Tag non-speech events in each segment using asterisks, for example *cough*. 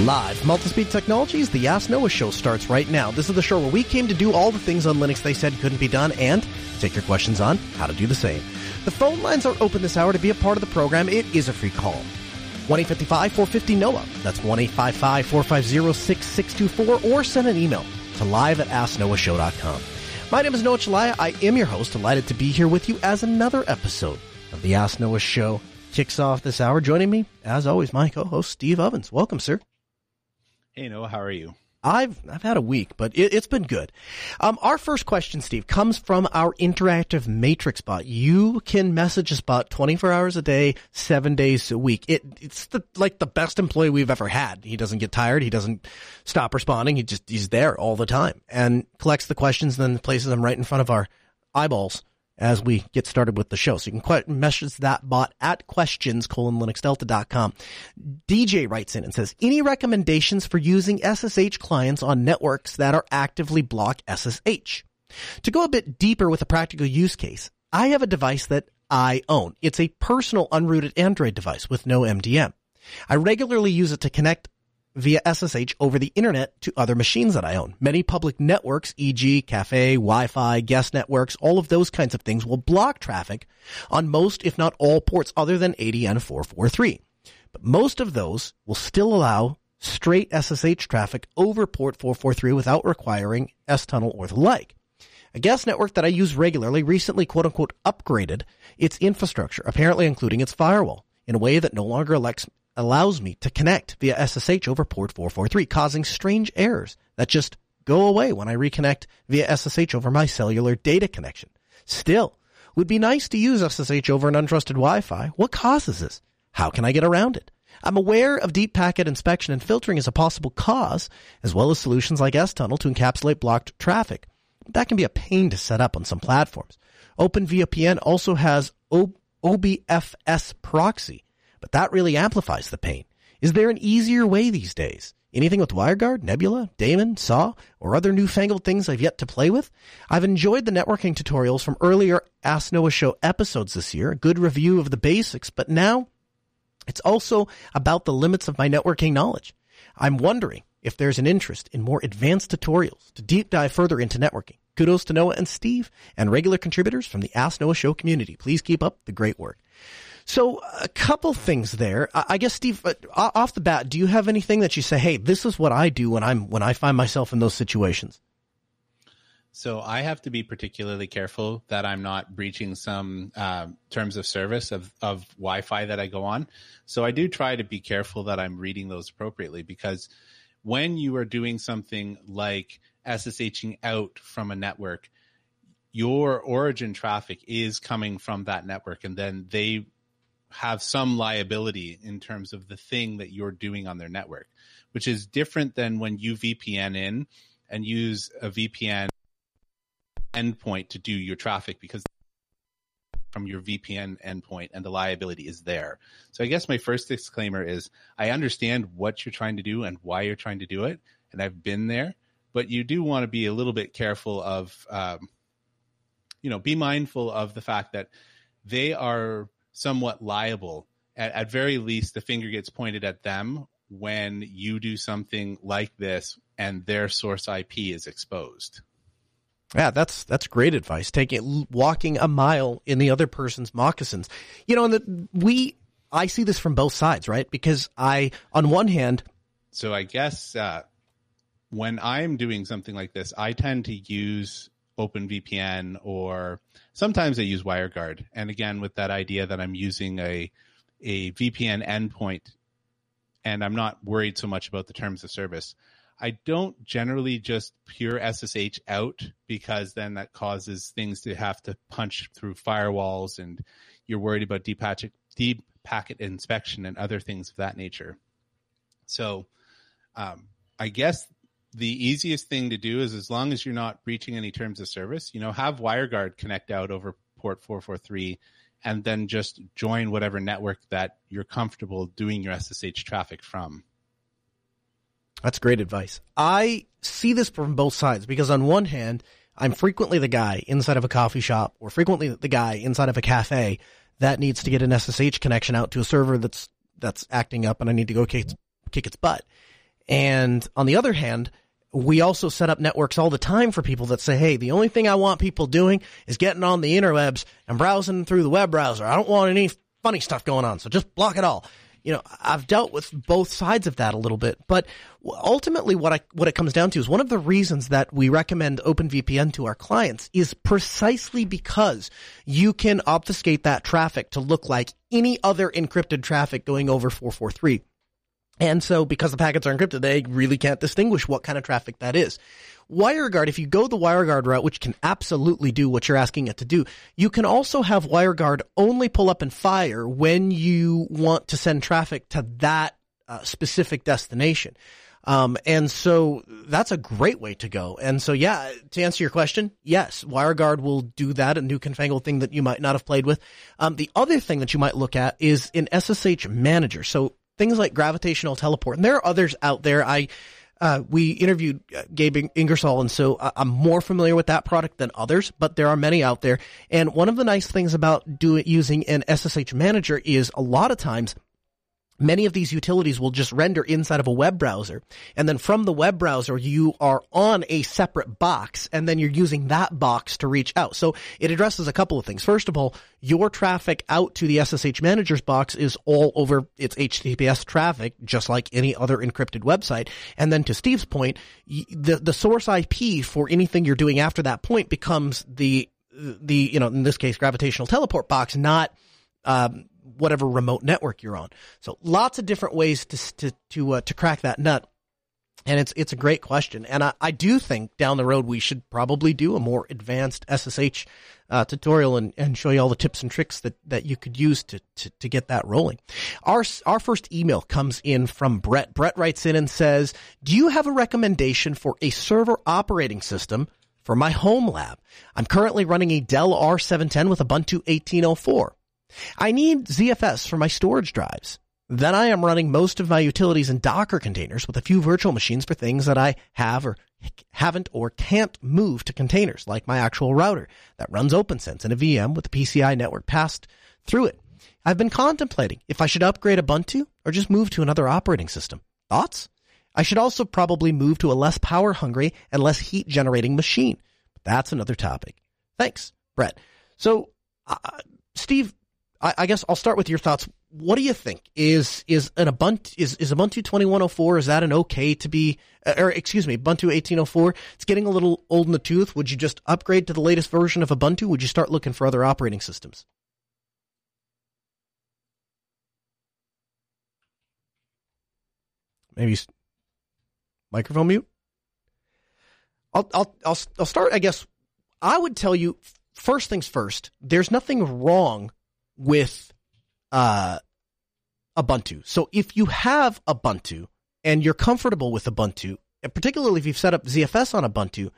Live Altispeed Technologies, the Ask Noah show starts right now. This is the show where we came to do all the things on Linux they said couldn't be done and take your questions on how to do the same. The phone lines are open this hour to be a part of the program. It is a free call. 1-855-450-NOAH. That's 1-855-450-6624 or send an email to live at asknoahshow.com. My name is Noah Chelliah. I am your host. Delighted to be here with you as another episode of the Ask Noah show kicks off this hour. Joining me, as always, my co-host Steve Ovens. Welcome, sir. Hey Noah, how are you? I've I've had a week, but it, has been good. Um, our first question, Steve, comes from our interactive matrix bot. You can message us bot 24 hours a day, seven days a week. It it's the like the best employee we've ever had. He doesn't get tired. He doesn't stop responding. He just he's there all the time and collects the questions and then places them right in front of our eyeballs as we get started with the show. So you can message that bot at questions colon linuxdelta.com. DJ writes in and says, any recommendations for using SSH clients on networks that are actively block SSH? To go a bit deeper with a practical use case, I have a device that I own. It's a personal unrooted Android device with no MDM. I regularly use it to connect via SSH over the internet to other machines that I own. Many public networks, e.g. cafe, Wi-Fi, guest networks, all of those kinds of things will block traffic on most, if not all ports other than ADN 443. But most of those will still allow straight SSH traffic over port 443 without requiring S-tunnel or the like. A guest network that I use regularly recently quote unquote upgraded its infrastructure, apparently including its firewall, in a way that no longer elects, allows me to connect via SSH over port 443, causing strange errors that just go away when I reconnect via SSH over my cellular data connection. Still, would be nice to use SSH over an untrusted Wi-Fi. What causes this? How can I get around it? I'm aware of deep packet inspection and filtering as a possible cause, as well as solutions like S-Tunnel to encapsulate blocked traffic. That can be a pain to set up on some platforms. OpenVPN also has OBFS proxy, but that really amplifies the pain. Is there an easier way these days? Anything with WireGuard, Nebula, Daemon, SAW, or other newfangled things I've yet to play with? I've enjoyed the networking tutorials from earlier Ask Noah Show episodes this year, a good review of the basics, but now it's also about the limits of my networking knowledge. I'm wondering if there's an interest in more advanced tutorials to deep dive further into networking. Kudos to Noah and Steve and regular contributors from the Ask Noah Show community. Please keep up the great work. So a couple things there. I guess Steve, uh, off the bat, do you have anything that you say, "Hey, this is what I do when I'm when I find myself in those situations"? So I have to be particularly careful that I'm not breaching some uh, terms of service of of Wi-Fi that I go on. So I do try to be careful that I'm reading those appropriately because when you are doing something like SSHing out from a network, your origin traffic is coming from that network, and then they have some liability in terms of the thing that you're doing on their network, which is different than when you VPN in and use a VPN endpoint to do your traffic because from your VPN endpoint and the liability is there. So I guess my first disclaimer is I understand what you're trying to do and why you're trying to do it. And I've been there, but you do want to be a little bit careful of, um, you know, be mindful of the fact that they are somewhat liable. At, at very least, the finger gets pointed at them when you do something like this and their source IP is exposed. Yeah, that's that's great advice. Taking walking a mile in the other person's moccasins. You know, and the, we I see this from both sides, right? Because I, on one hand, so I guess uh, when I'm doing something like this, I tend to use OpenVPN or sometimes I use WireGuard. And again, with that idea that I'm using a a VPN endpoint and I'm not worried so much about the terms of service. I don't generally just pure SSH out because then that causes things to have to punch through firewalls and you're worried about deep packet, deep packet inspection and other things of that nature. So, um, I guess the easiest thing to do is as long as you're not breaching any terms of service, you know, have WireGuard connect out over port 443 and then just join whatever network that you're comfortable doing your SSH traffic from. That's great advice. I see this from both sides because on one hand, I'm frequently the guy inside of a coffee shop or frequently the guy inside of a cafe that needs to get an SSH connection out to a server that's that's acting up and I need to go kick, kick its butt. And on the other hand, we also set up networks all the time for people that say, Hey, the only thing I want people doing is getting on the interwebs and browsing through the web browser. I don't want any funny stuff going on. So just block it all. You know, I've dealt with both sides of that a little bit, but ultimately what I, what it comes down to is one of the reasons that we recommend OpenVPN to our clients is precisely because you can obfuscate that traffic to look like any other encrypted traffic going over 443. And so because the packets are encrypted, they really can't distinguish what kind of traffic that is. WireGuard, if you go the WireGuard route, which can absolutely do what you're asking it to do, you can also have WireGuard only pull up and fire when you want to send traffic to that uh, specific destination. Um, and so that's a great way to go. And so, yeah, to answer your question, yes, WireGuard will do that, a new confangled thing that you might not have played with. Um, the other thing that you might look at is an SSH manager. So things like gravitational teleport, and there are others out there. I, uh, we interviewed uh, Gabe Ingersoll, and so I'm more familiar with that product than others, but there are many out there. And one of the nice things about doing using an SSH manager is a lot of times many of these utilities will just render inside of a web browser. And then from the web browser, you are on a separate box and then you're using that box to reach out. So it addresses a couple of things. First of all, your traffic out to the SSH manager's box is all over its HTTPS traffic, just like any other encrypted website. And then to Steve's point, the, the source IP for anything you're doing after that point becomes the, the, you know, in this case, gravitational teleport box, not, um, whatever remote network you're on. So lots of different ways to to to, uh, to crack that nut. And it's it's a great question, and I, I do think down the road we should probably do a more advanced SSH uh, tutorial and, and show you all the tips and tricks that, that you could use to, to to get that rolling. Our our first email comes in from Brett. Brett writes in and says, "Do you have a recommendation for a server operating system for my home lab? I'm currently running a Dell R710 with Ubuntu 1804. I need ZFS for my storage drives. Then I am running most of my utilities in Docker containers with a few virtual machines for things that I have or haven't or can't move to containers, like my actual router that runs OPNsense in a VM with the PCI network passed through it. I've been contemplating if I should upgrade Ubuntu or just move to another operating system. Thoughts? I should also probably move to a less power hungry and less heat generating machine. But that's another topic. Thanks, Brett. So, uh, Steve, I, I, guess I'll start with your thoughts. What do you think? Is is an Ubuntu is is Ubuntu twenty one oh four? Is that an okay to be? Uh, or excuse me, Ubuntu eighteen oh four. It's getting a little old in the tooth. Would you just upgrade to the latest version of Ubuntu? Would you start looking for other operating systems? Maybe microphone mute. I'll I'll I'll I'll start. I guess I would tell you first things first. There's nothing wrong with uh, Ubuntu. So if you have Ubuntu and you're comfortable with Ubuntu, and particularly if you've set up ZFS on Ubuntu,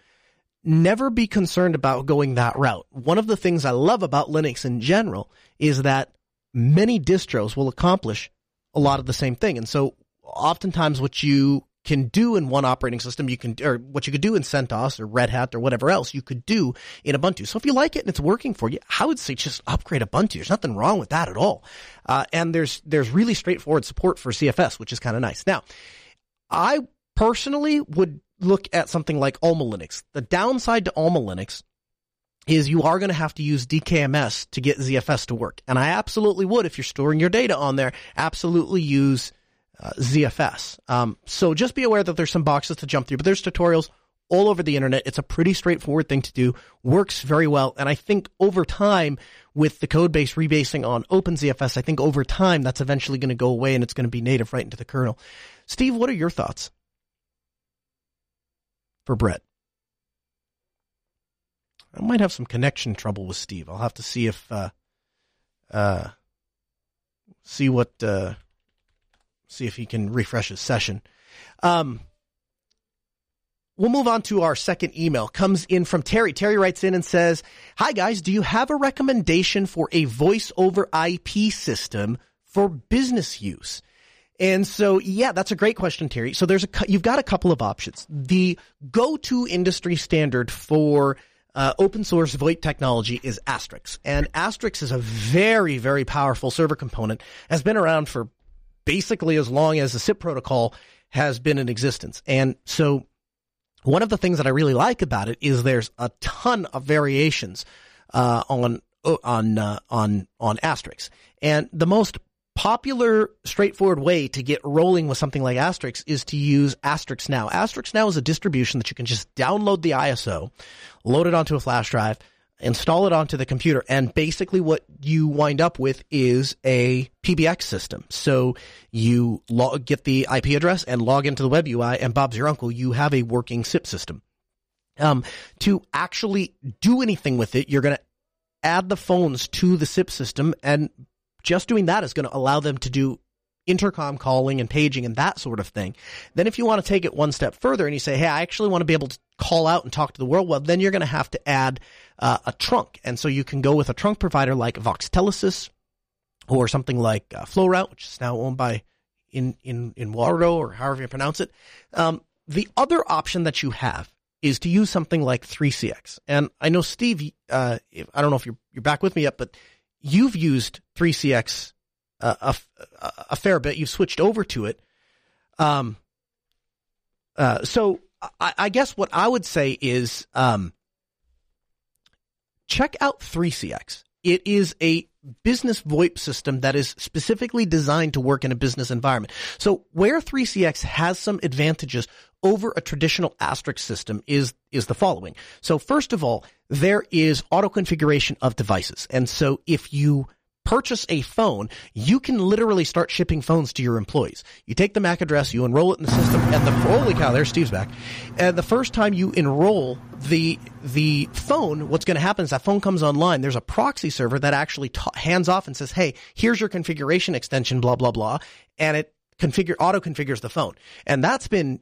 never be concerned about going that route. One of the things I love about Linux in general is that many distros will accomplish a lot of the same thing. And so oftentimes what you can do in one operating system, you can, or what you could do in CentOS or Red Hat or whatever else, you could do in Ubuntu. So if you like it and it's working for you, I would say just upgrade Ubuntu. There's nothing wrong with that at all. Uh, and there's, there's really straightforward support for ZFS, which is kind of nice. Now, I personally would look at something like Alma Linux. The downside to Alma Linux is you are going to have to use DKMS to get ZFS to work. And I absolutely would, if you're storing your data on there, absolutely use uh, ZFS. Um, so just be aware that there's some boxes to jump through, but there's tutorials all over the internet. It's a pretty straightforward thing to do, works very well. And I think over time, with the code base rebasing on OpenZFS, I think over time that's eventually going to go away and it's going to be native right into the kernel. Steve, what are your thoughts for Brett? I might have some connection trouble with Steve. I'll have to see if, uh, uh, see what, uh, see if he can refresh his session. Um, we'll move on to our second email. Comes in from Terry. Terry writes in and says, "Hi guys, do you have a recommendation for a voice over IP system for business use?" And so, yeah, that's a great question, Terry. So there's a, you've got a couple of options. The go-to industry standard for uh, open source VoIP technology is Asterisk. And Asterisk is a very, very powerful server component, has been around for basically as long as the SIP protocol has been in existence. And so one of the things that I really like about it is there's a ton of variations uh, on on uh, on on Asterisk. And the most popular, straightforward way to get rolling with something like Asterisk is to use Asterisk Now. Asterisk Now is a distribution that you can just download the ISO, load it onto a flash drive, install it onto the computer, and basically what you wind up with is a PBX system. So you log, get the IP address and log into the web UI, and Bob's your uncle. You have a working SIP system. Um, to actually do anything with it, you're going to add the phones to the SIP system and just doing that is going to allow them to do intercom calling and paging and that sort of thing. Then if you want to take it one step further and you say, hey, I actually want to be able to call out and talk to the world, well, then you're going to have to add uh, a trunk. And so you can go with a trunk provider like Voxtelesys or something like uh, FlowRoute, which is now owned by in, in, in Waro or however you pronounce it. Um, the other option that you have is to use something like 3CX. And I know Steve, uh, I don't know if you're, you're back with me yet, but you've used 3CX a, a, fair bit. You've switched over to it. Um, uh, so I, I, guess what I would say is um, check out 3CX. It is a business VoIP system that is specifically designed to work in a business environment. So where 3CX has some advantages over a traditional asterisk system is is the following. So first of all, there is auto configuration of devices. And so if you purchase a phone, you can literally start shipping phones to your employees. You take the MAC address, you enroll it in the system, and the holy cow, there's Steve's back. And the first time you enroll the the phone, what's going to happen is that phone comes online. There's a proxy server that actually hands off and says, "Hey, here's your configuration extension, blah blah blah," and it configure auto configures the phone. And that's been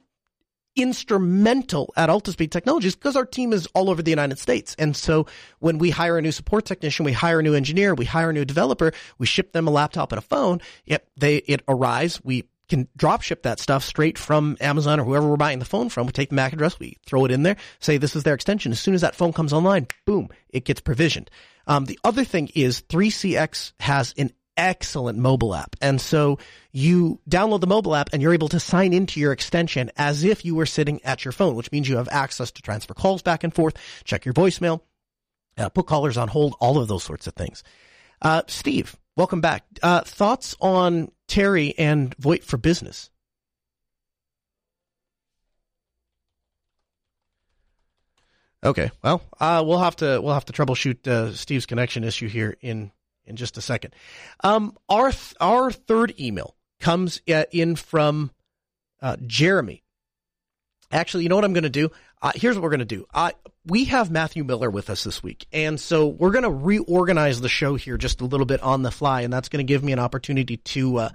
instrumental at Altispeed Technologies because our team is all over the United States. And so when we hire a new support technician, we hire a new engineer, we hire a new developer, we ship them a laptop and a phone. Yep, they it arrives. We can drop ship that stuff straight from Amazon or whoever we're buying the phone from. We take the MAC address, we throw it in there, say this is their extension. As soon as that phone comes online, boom, it gets provisioned. Um, the other thing is 3CX has an excellent mobile app. And so you download the mobile app and you're able to sign into your extension as if you were sitting at your phone, which means you have access to transfer calls back and forth, check your voicemail, uh, put callers on hold, all of those sorts of things. Uh, Steve, welcome back. Uh, thoughts on Terry and VoIP for Business? Okay, well, uh, we'll have to we'll have to troubleshoot uh, Steve's connection issue here in in just a second. Um, our th- our third email comes uh, in from uh, Jeremy. Actually, you know what I'm going to do? Uh, here's what we're going to do. we have Matthew Miller with us this week, and so we're going to reorganize the show here just a little bit on the fly, and that's going to give me an opportunity to uh,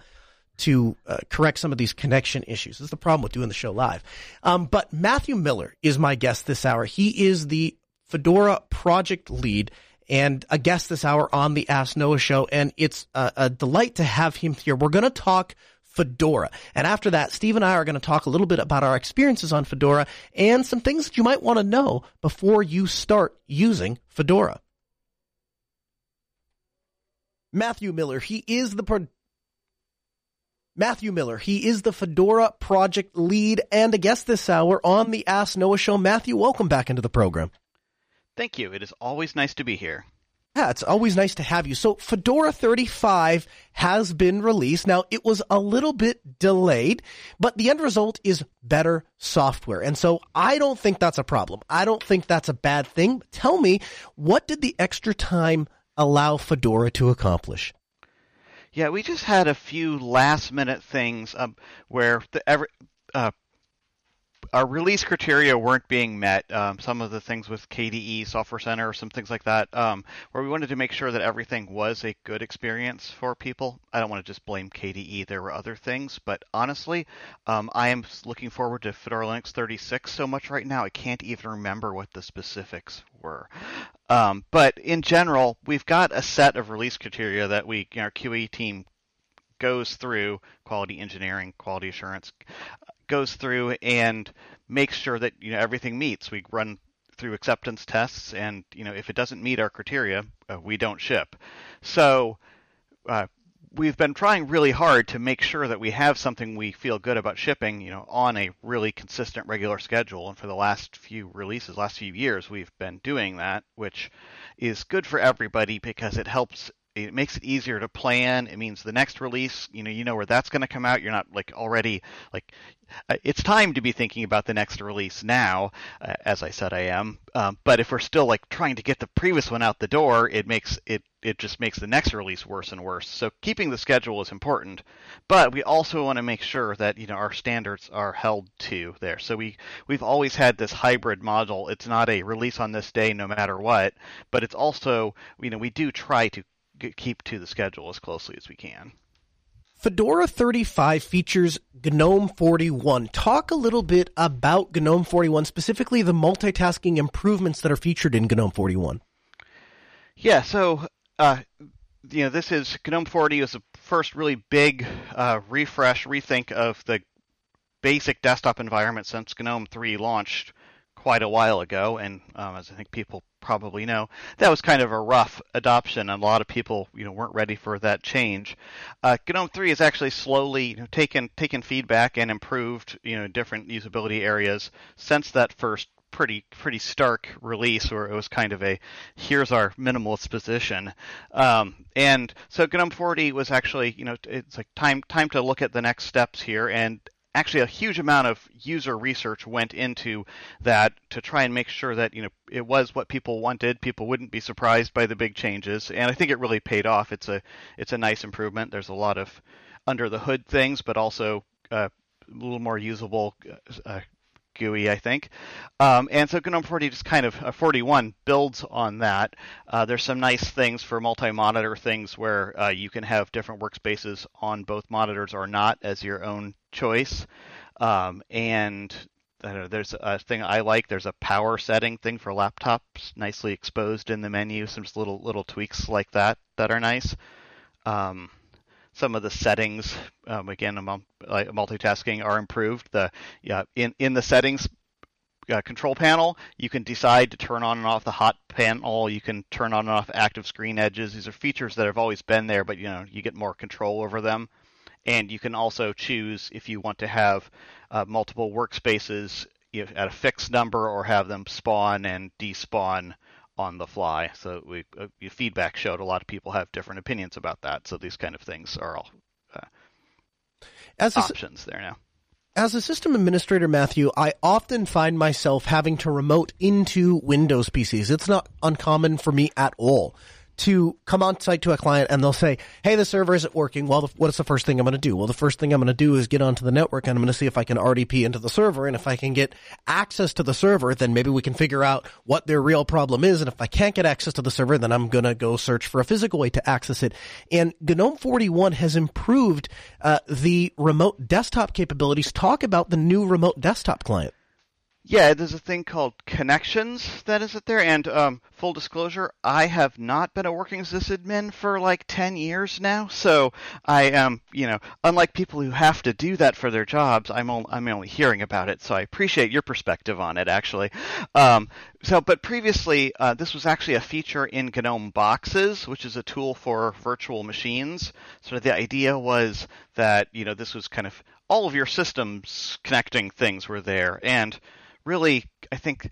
to uh, correct some of these connection issues. This is the problem with doing the show live. Um, but Matthew Miller is my guest this hour. He is the Fedora project lead and a guest this hour on the Ask Noah show. And it's a, a delight to have him here. We're going to talk Fedora. And after that, Steve and I are going to talk a little bit about our experiences on Fedora and some things that you might want to know before you start using Fedora. Matthew Miller, he is the pro- Matthew Miller, he is the Fedora project lead and a guest this hour on the Ask Noah show. Matthew, welcome back into the program. Thank you. It is always nice to be here. Yeah, it's always nice to have you. So Fedora 35 has been released. Now it was a little bit delayed, but the end result is better software. And so I don't think that's a problem. I don't think that's a bad thing. Tell me, what did the extra time allow Fedora to accomplish? Yeah, we just had a few last minute things um, where the, every, uh, our release criteria weren't being met. Um, some of the things with KDE Software Center, or some things like that, um, where we wanted to make sure that everything was a good experience for people. I don't want to just blame KDE. There were other things, but honestly, um, I am looking forward to Fedora Linux 36 so much right now. I can't even remember what the specifics were. Um, but in general, we've got a set of release criteria that we, our QA team goes through quality engineering, quality assurance, goes through and makes sure that you know everything meets. We run through acceptance tests, and you know if it doesn't meet our criteria, uh, we don't ship. So uh, we've been trying really hard to make sure that we have something we feel good about shipping, you know, on a really consistent, regular schedule. And for the last few releases, last few years, we've been doing that, which is good for everybody because it helps it makes it easier to plan. It means the next release, you know, you know where that's going to come out. You're not like already like uh, it's time to be thinking about the next release now, uh, as I said I am. Um, but if we're still like trying to get the previous one out the door, it makes it it just makes the next release worse and worse. So keeping the schedule is important, but we also want to make sure that you know our standards are held to there. So we we've always had this hybrid model. It's not a release on this day no matter what, but it's also you know we do try to keep to the schedule as closely as we can. Fedora 35 features GNOME 41. Talk a little bit about GNOME 41, specifically the multitasking improvements that are featured in GNOME 41. Yeah, so uh, you know this is GNOME 40 is the first really big uh, refresh, rethink of the basic desktop environment since GNOME 3 launched quite a while ago, and um, as I think people probably know, that was kind of a rough adoption, and a lot of people, you know, weren't ready for that change. Uh, GNOME 3 has actually slowly you know, taken taken feedback and improved, you know, different usability areas since that first pretty pretty stark release where it was kind of a here's our minimalist position um, and so gnome 40 was actually you know it's like time time to look at the next steps here and actually a huge amount of user research went into that to try and make sure that you know it was what people wanted people wouldn't be surprised by the big changes and i think it really paid off it's a it's a nice improvement there's a lot of under the hood things but also uh, a little more usable uh, GUI, I think. Um, and so GNOME 40 just kind of uh, 41 builds on that. Uh, there's some nice things for multi-monitor things where uh, you can have different workspaces on both monitors or not as your own choice. Um, and know, there's a thing I like. There's a power setting thing for laptops, nicely exposed in the menu. Some little little tweaks like that that are nice. Um, some of the settings, um, again, multitasking are improved. The yeah, in in the settings uh, control panel, you can decide to turn on and off the hot panel. You can turn on and off active screen edges. These are features that have always been there, but you know you get more control over them. And you can also choose if you want to have uh, multiple workspaces at a fixed number or have them spawn and despawn on the fly. So we uh, feedback showed a lot of people have different opinions about that. So these kind of things are all uh, As options there now. As a system administrator, Matthew, I often find myself having to remote into Windows PCs. It's not uncommon for me at all to come on site to a client and they'll say, Hey, the server isn't working. Well, the, what is the first thing I'm going to do? Well, the first thing I'm going to do is get onto the network and I'm going to see if I can RDP into the server. And if I can get access to the server, then maybe we can figure out what their real problem is. And if I can't get access to the server, then I'm going to go search for a physical way to access it. And GNOME 41 has improved uh, the remote desktop capabilities. Talk about the new remote desktop client. Yeah, there's a thing called connections that is it there, and um, full disclosure, I have not been a working sysadmin for like ten years now, so I am, you know, unlike people who have to do that for their jobs, I'm only, I'm only hearing about it, so I appreciate your perspective on it actually. Um, so, but previously, uh, this was actually a feature in GNOME Boxes, which is a tool for virtual machines. So the idea was that you know this was kind of all of your systems connecting things were there, and really, I think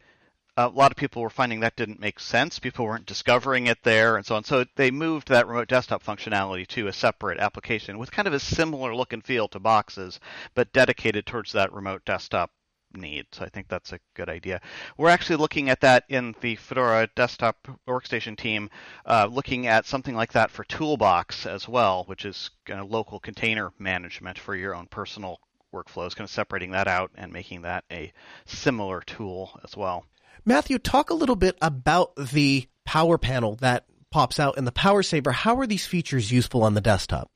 a lot of people were finding that didn't make sense. People weren't discovering it there and so on. So they moved that remote desktop functionality to a separate application with kind of a similar look and feel to boxes, but dedicated towards that remote desktop need. So I think that's a good idea. We're actually looking at that in the Fedora desktop workstation team, uh, looking at something like that for Toolbox as well, which is kind of local container management for your own personal workflows, kind of separating that out and making that a similar tool as well. Matthew, talk a little bit about the power panel that pops out in the Power Saver. How are these features useful on the desktop?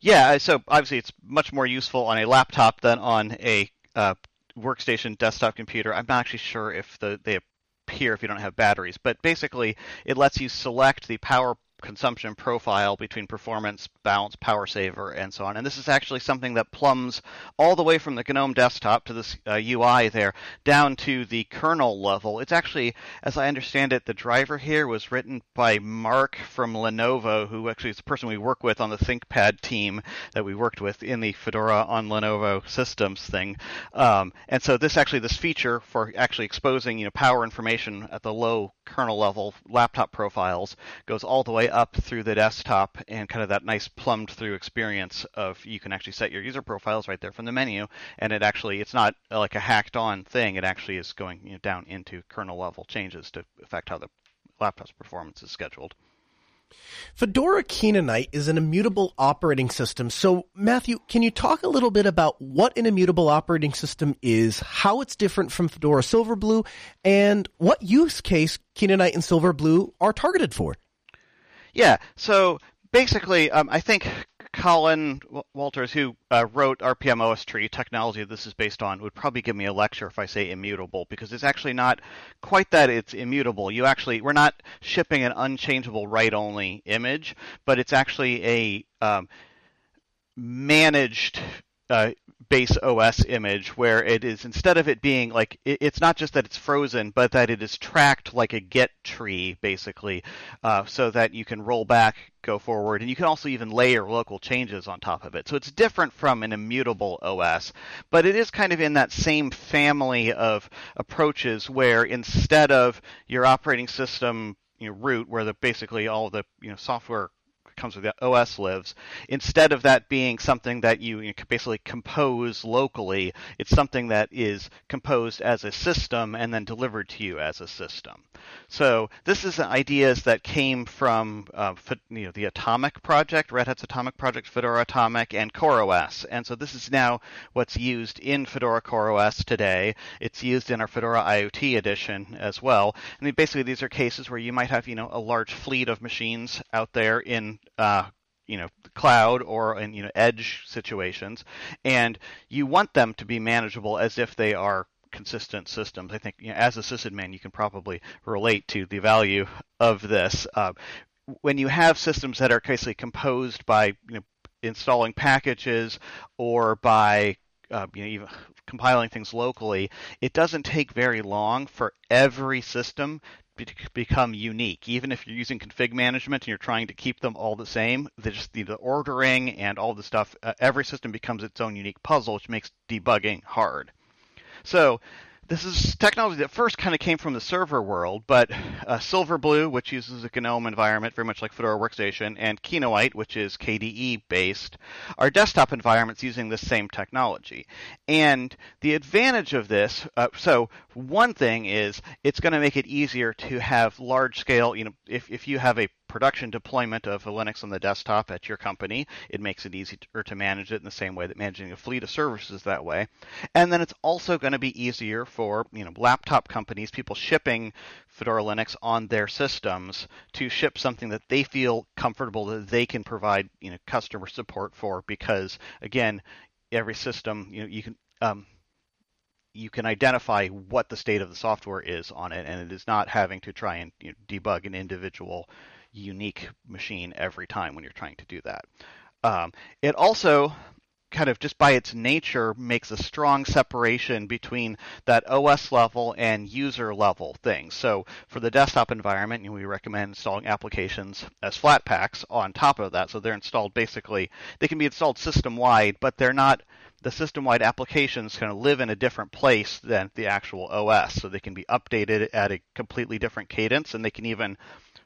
Yeah, so obviously it's much more useful on a laptop than on a uh, workstation desktop computer. I'm not actually sure if the, they appear if you don't have batteries, but basically it lets you select the power consumption profile between performance, balance, power saver, and so on. And this is actually something that plumbs all the way from the GNOME desktop to this uh, UI there down to the kernel level. It's actually, as I understand it, the driver here was written by Mark from Lenovo, who actually is the person we work with on the ThinkPad team that we worked with in the Fedora on Lenovo systems thing. Um, and so this actually, this feature for actually exposing, you know, power information at the low kernel level laptop profiles goes all the way up through the desktop and kind of that nice plumbed through experience of you can actually set your user profiles right there from the menu. And it actually it's not like a hacked on thing. It actually is going you know, down into kernel level changes to affect how the laptop's performance is scheduled Fedora Kinoite is an immutable operating system. So, Matthew, can you talk a little bit about what an immutable operating system is, how it's different from Fedora Silverblue, and what use case Kinoite and Silverblue are targeted for? Yeah. So basically, um, I think Colin Walters, who uh, wrote rpm-ostree technology this is based on, would probably give me a lecture if I say immutable because it's actually not quite that it's immutable. You actually we're not shipping an unchangeable write-only image, but it's actually a um, managed uh, base OS image where it is instead of it being like it, it's not just that it's frozen, but that it is tracked like a Git tree basically, uh, so that you can roll back, go forward, and you can also even layer local changes on top of it. So it's different from an immutable OS, but it is kind of in that same family of approaches where instead of your operating system you know, root, where the basically all the you know software comes with the OS lives. Instead of that being something that you, you basically compose locally, it's something that is composed as a system and then delivered to you as a system. So this is ideas that came from uh, you know, the Atomic project, Red Hat's Atomic project, Fedora Atomic, and CoreOS. And so this is now what's used in Fedora CoreOS today. It's used in our Fedora IoT edition as well. And basically, these are cases where you might have you know a large fleet of machines out there in uh, you know cloud or in you know edge situations, and you want them to be manageable as if they are consistent systems. I think you know, as a sysadmin, you can probably relate to the value of this. Uh, when you have systems that are basically composed by you know, installing packages or by uh, you know, even compiling things locally, it doesn't take very long for every system become unique. Even if you're using config management and you're trying to keep them all the same, the, just the ordering and all the stuff, uh, every system becomes its own unique puzzle, which makes debugging hard. So this is technology that first kind of came from the server world, but uh, Silverblue, which uses a GNOME environment very much like Fedora Workstation, and Kinoite, which is KDE based, are desktop environments using this same technology. And the advantage of this, uh, so one thing is it's going to make it easier to have large scale, you know, if, if you have a production deployment of Linux on the desktop at your company. It makes it easier to manage it in the same way that managing a fleet of services that way. And then it's also going to be easier for you know laptop companies, people shipping Fedora Linux on their systems, to ship something that they feel comfortable that they can provide you know customer support for because again every system you know you can um, you can identify what the state of the software is on it, and it is not having to try and you know, debug an individual unique machine every time when you're trying to do that. Um, it also kind of just by its nature makes a strong separation between that OS level and user level things. So for the desktop environment, we recommend installing applications as Flatpaks on top of that. So they're installed basically, they can be installed system wide, but they're not the system wide applications kind of live in a different place than the actual OS. So they can be updated at a completely different cadence and they can even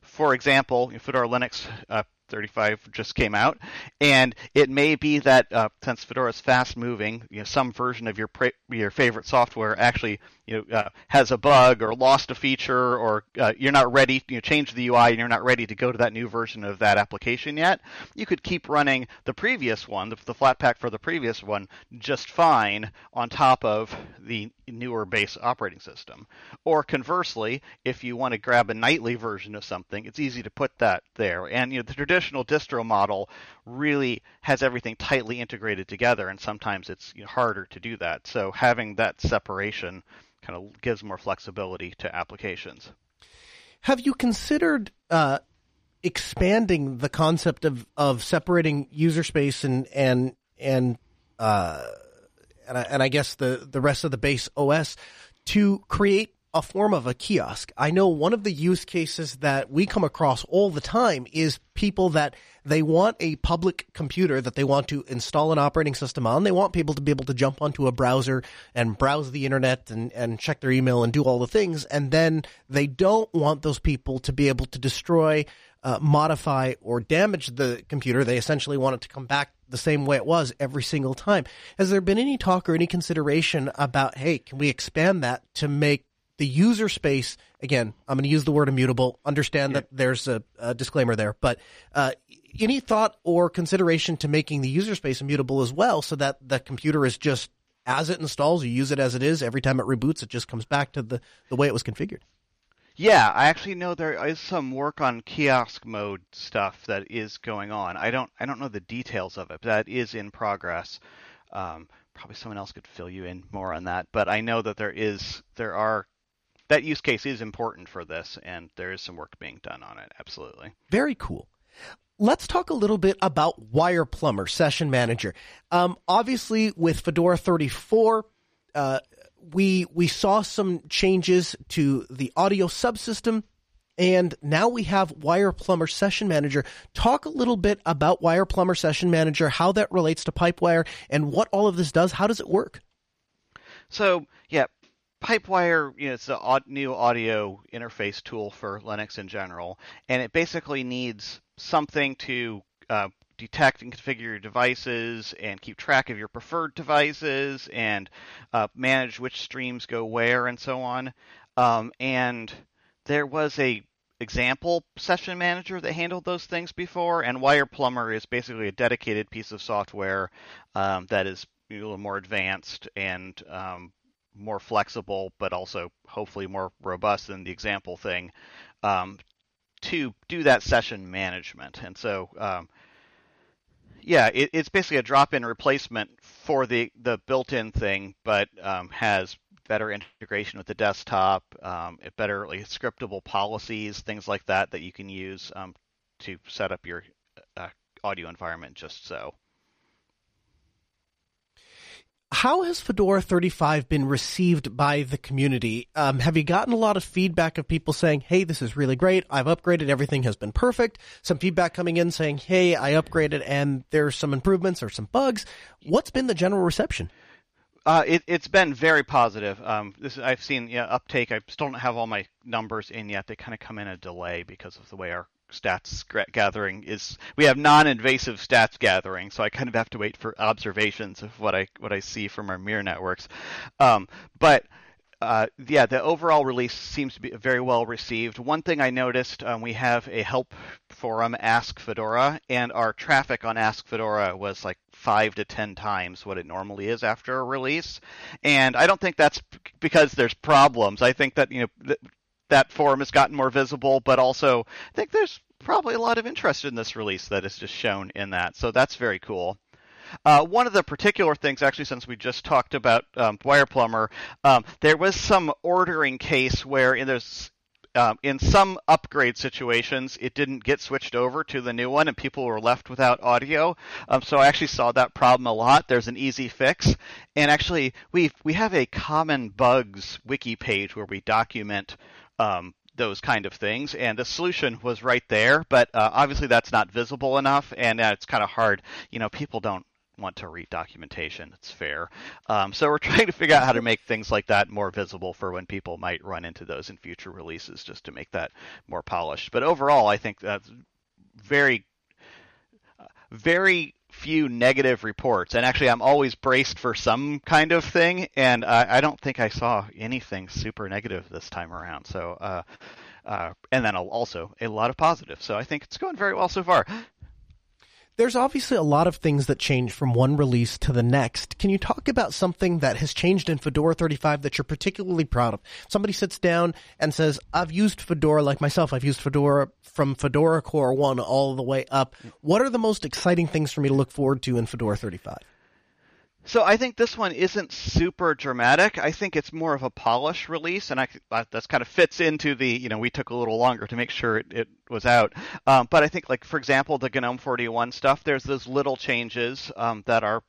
for example, Fedora Linux uh, 35 just came out, and it may be that uh, since Fedora is fast moving, you know, some version of your pra- your favorite software actually you know uh, has a bug or lost a feature, or uh, you're not ready. You know, change the UI and you're not ready to go to that new version of that application yet. You could keep running the previous one, the, the Flatpak for the previous one, just fine on top of the newer base operating system. Or conversely, if you want to grab a nightly version of something, it's easy to put that there. And you know, the traditional distro model really has everything tightly integrated together, and sometimes it's harder to do that. So having that separation kind of gives more flexibility to applications. Have you considered uh, expanding the concept of, of separating user space and and and uh, and, I, and I guess the the rest of the base OS to create a form of a kiosk. I know one of the use cases that we come across all the time is people that they want a public computer that they want to install an operating system on. They want people to be able to jump onto a browser and browse the internet and, and check their email and do all the things. And then they don't want those people to be able to destroy, uh, modify, or damage the computer. They essentially want it to come back the same way it was every single time. Has there been any talk or any consideration about, hey, can we expand that to make the user space again i'm going to use the word immutable understand yeah. that there's a, a, disclaimer there but uh, any thought or consideration to making the user space immutable as well so that the computer is just as it installs you use it as it is every time it reboots it just comes back to the, the way it was configured? Yeah i actually know there is some work on kiosk mode stuff that is going on. I don't i don't know the details of it but that is in progress. Um, probably someone else could fill you in more on that but i know that there is there are that use case is important for this, and there is some work being done on it. Absolutely. Very cool. Let's talk a little bit about WirePlumber Session Manager. Um, obviously, with Fedora 34, uh, we we saw some changes to the audio subsystem, and now we have WirePlumber Session Manager. Talk a little bit about WirePlumber Session Manager, how that relates to Pipewire, and what all of this does. How does it work? So, yeah, Pipewire, you know, it's a new audio interface tool for Linux in general, and it basically needs something to uh, detect and configure your devices and keep track of your preferred devices and uh, manage which streams go where and so on. Um, and there was a example session manager that handled those things before, and WirePlumber is basically a dedicated piece of software um, that is a little more advanced and um, more flexible, but also hopefully more robust than the example thing um, to do that session management. And so, um, yeah, it, it's basically a drop-in replacement for the the built-in thing, but um, has better integration with the desktop, um, better like, scriptable policies, things like that that you can use um, to set up your uh, audio environment just so how has Fedora 35 been received by the community? Um, have you gotten a lot of feedback of people saying, hey, this is really great. I've upgraded. Everything has been perfect. Some feedback coming in saying, hey, I upgraded and there's some improvements or some bugs. What's been the general reception? Uh, it, has been very positive. Um, this I've seen yeah, uptake. I still don't have all my numbers in yet. They kind of come in a delay because of the way our stats gathering is we have non-invasive stats gathering, so I kind of have to wait for observations of what I what I see from our mirror networks. Um, but uh, yeah, the overall release seems to be very well received. One thing I noticed, um, we have a help forum, Ask Fedora, and our traffic on Ask Fedora was like five to ten times what it normally is after a release. And I don't think that's because there's problems. I think that you know. Th- that forum has gotten more visible, but also I think there's probably a lot of interest in this release that is just shown in that. So that's very cool. Uh, one of the particular things, actually, since we just talked about um, WirePlumber, um, there was some ordering case where in there's um, in some upgrade situations, it didn't get switched over to the new one, and people were left without audio. Um, so I actually saw that problem a lot. There's an easy fix, and actually, we we have a common bugs wiki page where we document um, those kind of things. And the solution was right there, but uh, obviously that's not visible enough, and uh, it's kind of hard. You know, people don't want to read documentation. It's fair. Um, so we're *laughs* trying to figure out how to make things like that more visible for when people might run into those in future releases, just to make that more polished. But overall, I think that's very very few negative reports. And actually, I'm always braced for some kind of thing, and I, I don't think I saw anything super negative this time around. So, uh, uh, and then also a lot of positive. So I think it's going very well so far. There's obviously a lot of things that change from one release to the next. Can you talk about something that has changed in Fedora 35 that you're particularly proud of? Somebody sits down and says, I've used Fedora like myself. I've used Fedora from Fedora Core 1 all the way up. What are the most exciting things for me to look forward to in Fedora 35? So I think this one isn't super dramatic. I think it's more of a polish release, and I, that kind of fits into the you know we took a little longer to make sure it, it was out. Um, but I think like for example the GNOME 41 stuff, there's those little changes um, that are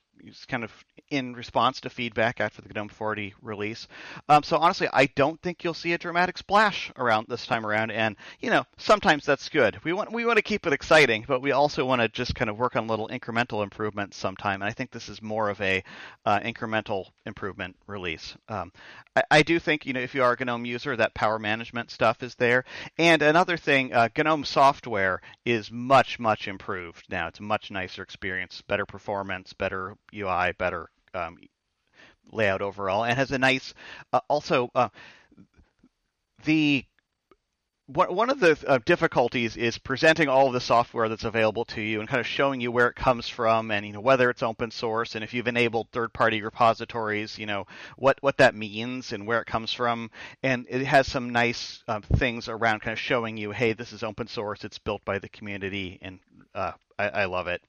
kind of in response to feedback after the GNOME 40 release. Um, so honestly, I don't think you'll see a dramatic splash around this time around. And you know, sometimes that's good. We want we want to keep it exciting, but we also want to just kind of work on little incremental improvements sometime. And I think this is more of a uh, incremental improvement release. Um, I, I, do think you know if you are a GNOME user, that power management stuff is there. And another thing, uh, GNOME software is much much improved now. It's a much nicer experience, better performance, better UI, better um, layout overall, and has a nice. Uh, also, uh, the one of the uh, difficulties is presenting all of the software that's available to you and kind of showing you where it comes from and you know whether it's open source and if you've enabled third-party repositories you know what what that means and where it comes from and it has some nice uh, things around kind of showing you hey this is open source it's built by the community and uh, I, I, love it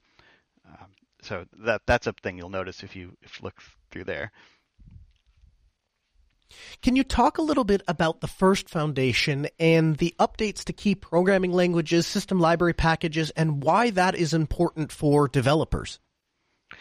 um, so that that's a thing you'll notice if you if you look through there. Can you talk a little bit about the first foundation and the updates to key programming languages, system library packages, and why that is important for developers?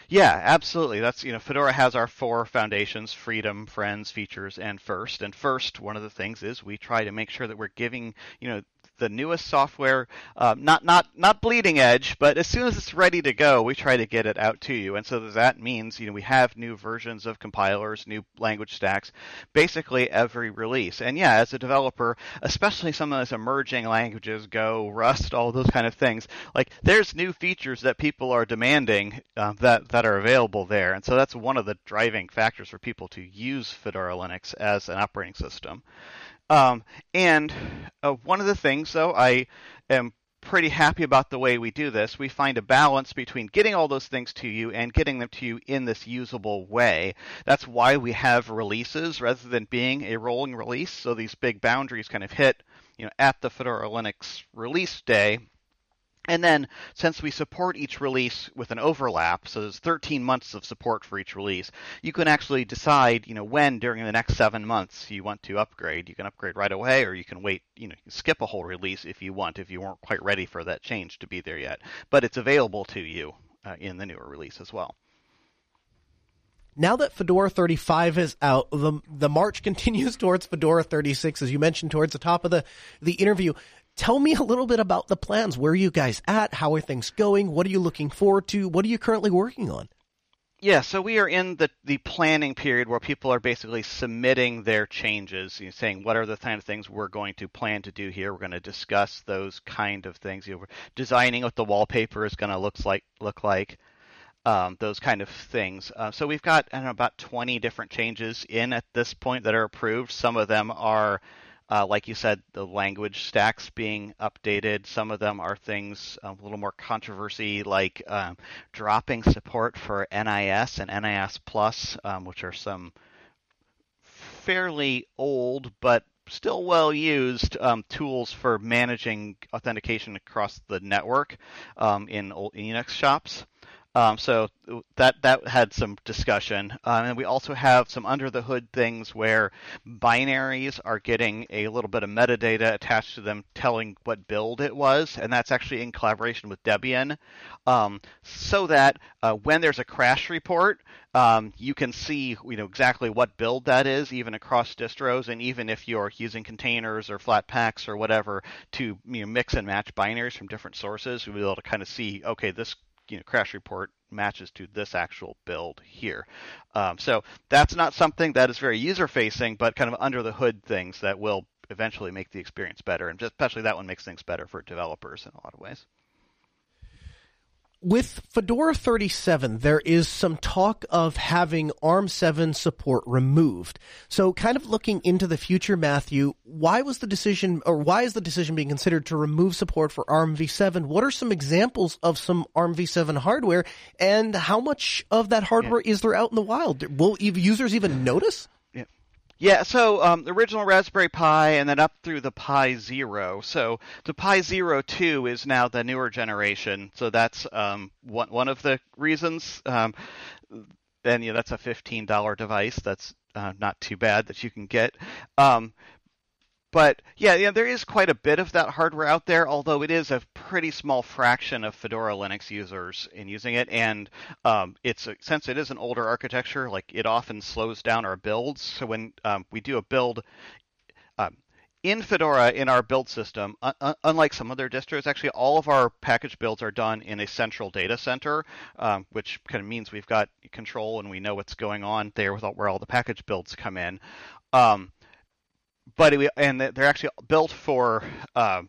Yeah, absolutely. That's you know, Fedora has our four foundations: freedom, friends, features, and first. And first, one of the things is we try to make sure that we're giving you know the newest software, uh, not not not bleeding edge, but as soon as it's ready to go, we try to get it out to you. And so that means you know we have new versions of compilers, new language stacks, basically every release. And yeah, as a developer, especially some of those emerging languages, Go, Rust, all those kind of things, like there's new features that people are demanding uh, that that are available there. And so that's one of the driving factors for people to use Fedora Linux as an operating system. Um, and uh, one of the things, though, I am pretty happy about the way we do this. We find a balance between getting all those things to you and getting them to you in this usable way. That's why we have releases rather than being a rolling release. So these big boundaries kind of hit, you know, at the Fedora Linux release day and then, since we support each release with an overlap, so there's 13 months of support for each release, you can actually decide, you know, when during the next seven months you want to upgrade. You can upgrade right away, or you can wait, you know, skip a whole release if you want, if you weren't quite ready for that change to be there yet. But it's available to you uh, in the newer release as well. Now that Fedora 35 is out, the the march *laughs* continues towards Fedora 36, as you mentioned towards the top of the the interview. Tell me a little bit about the plans. Where are you guys at? How are things going? What are you looking forward to? What are you currently working on? Yeah, so we are in the, the planning period where people are basically submitting their changes, you know, saying what are the kind of things we're going to plan to do here. We're going to discuss those kind of things. You know, designing what the wallpaper is going to look like. Look like. Um, those kind of things. Uh, so we've got I don't know, about 20 different changes in at this point that are approved. Some of them are uh, like you said, the language stacks being updated. Some of them are things um, a little more controversy, like um, dropping support for NIS and NIS Plus, um, which are some fairly old but still well used um, tools for managing authentication across the network um, in old Unix shops. Um, so that that had some discussion, um, and we also have some under the hood things where binaries are getting a little bit of metadata attached to them, telling what build it was, and that's actually in collaboration with Debian, um, so that uh, when there's a crash report, um, you can see you know exactly what build that is, even across distros, and even if you're using containers or Flatpaks or whatever to you know, mix and match binaries from different sources, you'll be able to kind of see, okay, this you know, crash report matches to this actual build here. Um, so that's not something that is very user facing, but kind of under the hood things that will eventually make the experience better. And especially that one makes things better for developers in a lot of ways. With Fedora 37, there is some talk of having ARM7 support removed. So, kind of looking into the future, Matthew, why was the decision, or why is the decision being considered to remove support for ARM v7? What are some examples of some ARM v7 hardware, and how much of that hardware yeah. is there out in the wild? Will users even notice? Yeah, so um, the original Raspberry Pi and then up through the Pi Zero. So the Pi Zero 2 is now the newer generation. So that's um, one, one of the reasons. Um, and yeah, that's a $15 device. That's uh, not too bad that you can get. Um, but yeah, yeah, there is quite a bit of that hardware out there, although it is a pretty small fraction of Fedora Linux users in using it. And um, it's since it is an older architecture, like it often slows down our builds. So when um, we do a build um, in Fedora in our build system, uh, unlike some other distros, actually all of our package builds are done in a central data center, um, which kind of means we've got control and we know what's going on there with all, where all the package builds come in. Um, but it, and they're actually built for uh,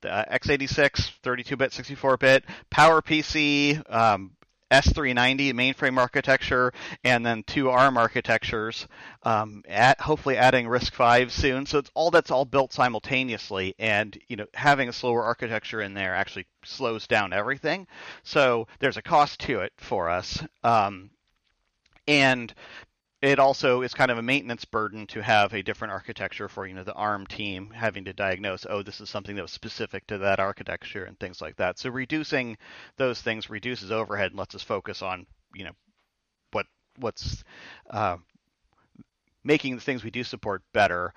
the x86, 32-bit, 64-bit, PowerPC, um, S390 mainframe architecture, and then two ARM architectures. Um, at, hopefully, adding RISC-V soon. So it's all that's all built simultaneously, and you know, having a slower architecture in there actually slows down everything. So there's a cost to it for us. Um, and it also is kind of a maintenance burden to have a different architecture for you know the ARM team having to diagnose oh this is something that was specific to that architecture and things like that. So reducing those things reduces overhead and lets us focus on you know what what's uh, making the things we do support better.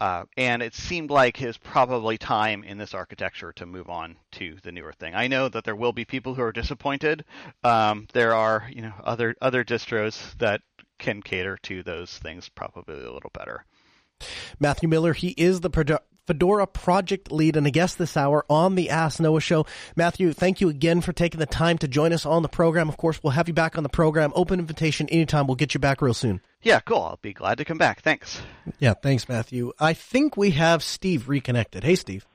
Uh, and it seemed like it's probably time in this architecture to move on to the newer thing. I know that there will be people who are disappointed. Um, there are, you know, other other distros that can cater to those things probably a little better. Matthew Miller, he is the produ- Fedora project lead and a guest this hour on the Ask Noah show. Matthew, thank you again for taking the time to join us on the program. Of course, we'll have you back on the program. Open invitation anytime. We'll get you back real soon. Yeah, cool. I'll be glad to come back. Thanks. Yeah, thanks, Matthew. I think we have Steve reconnected. Hey, Steve.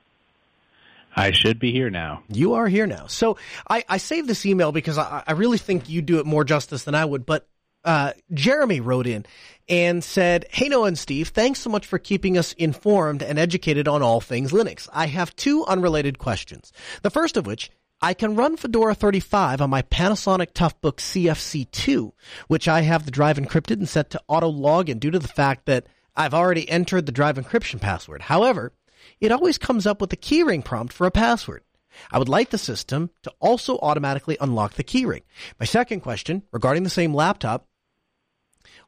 I should be here now. You are here now. So I, I saved this email because I, I really think you do it more justice than I would, but uh, Jeremy wrote in and said, Hey, Noah and Steve, thanks so much for keeping us informed and educated on all things Linux. I have two unrelated questions. The first of which, I can run Fedora 35 on my Panasonic Toughbook CFC2, which I have the drive encrypted and set to auto login due to the fact that I've already entered the drive encryption password. However, it always comes up with a keyring prompt for a password. I would like the system to also automatically unlock the keyring. My second question regarding the same laptop,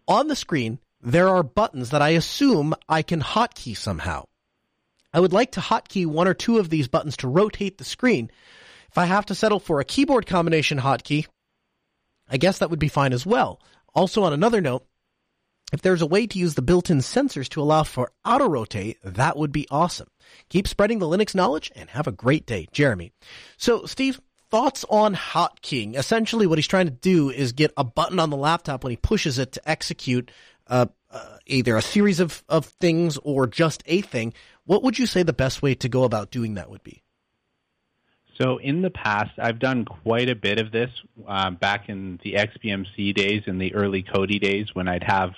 on the screen, there are buttons that I assume I can hotkey somehow. I would like to hotkey one or two of these buttons to rotate the screen. If I have to settle for a keyboard combination hotkey, I guess that would be fine as well. Also, on another note, if there's a way to use the built-in sensors to allow for auto rotate, that would be awesome. Keep spreading the Linux knowledge and have a great day, Jeremy. So, Steve, thoughts on hotkeying? Essentially, what he's trying to do is get a button on the laptop when he pushes it to execute uh, uh, either a series of, of things or just a thing. What would you say the best way to go about doing that would be? So in the past, I've done quite a bit of this um, back in the XBMC days and the early Kodi days when I'd have,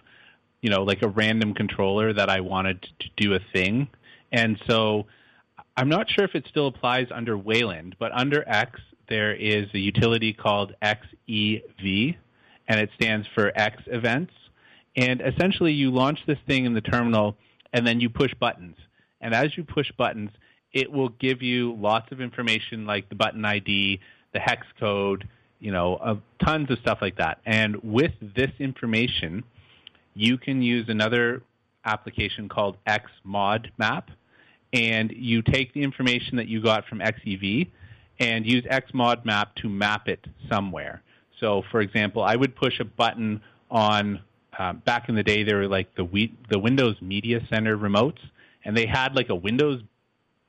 you know, like a random controller that I wanted to do a thing. And so I'm not sure if it still applies under Wayland, but under X, there is a utility called XEV, and it stands for X events. And essentially, you launch this thing in the terminal, and then you push buttons. And as you push buttons, it will give you lots of information like the button ID, the hex code, you know, uh, tons of stuff like that. And with this information, you can use another application called XModMap, and you take the information that you got from XEV and use XModMap to map it somewhere. So, for example, I would push a button on. Uh, back in the day, there were like the we, the Windows Media Center remotes, and they had like a Windows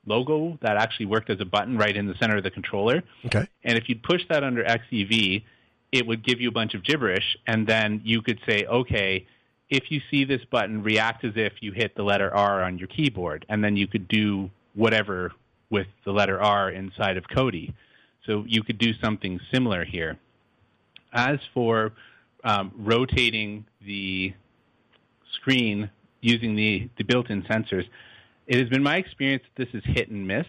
logo that actually worked as a button right in the center of the controller. Okay. And if you'd push that under XEV, it would give you a bunch of gibberish, and then you could say, okay, if you see this button, react as if you hit the letter R on your keyboard, and then you could do whatever with the letter R inside of Kodi. So you could do something similar here. As for um, rotating the screen using the, the built-in sensors, it has been my experience that this is hit and miss.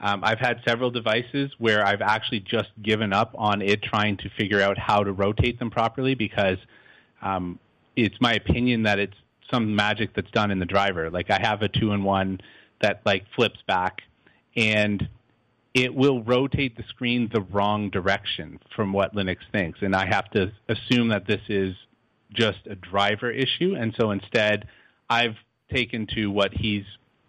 Um, I've had several devices where I've actually just given up on it trying to figure out how to rotate them properly because um, it's my opinion that it's some magic that's done in the driver. Like I have a two-in-one that like flips back and it will rotate the screen the wrong direction from what Linux thinks. And I have to assume that this is just a driver issue. And so instead, I've taken to what he's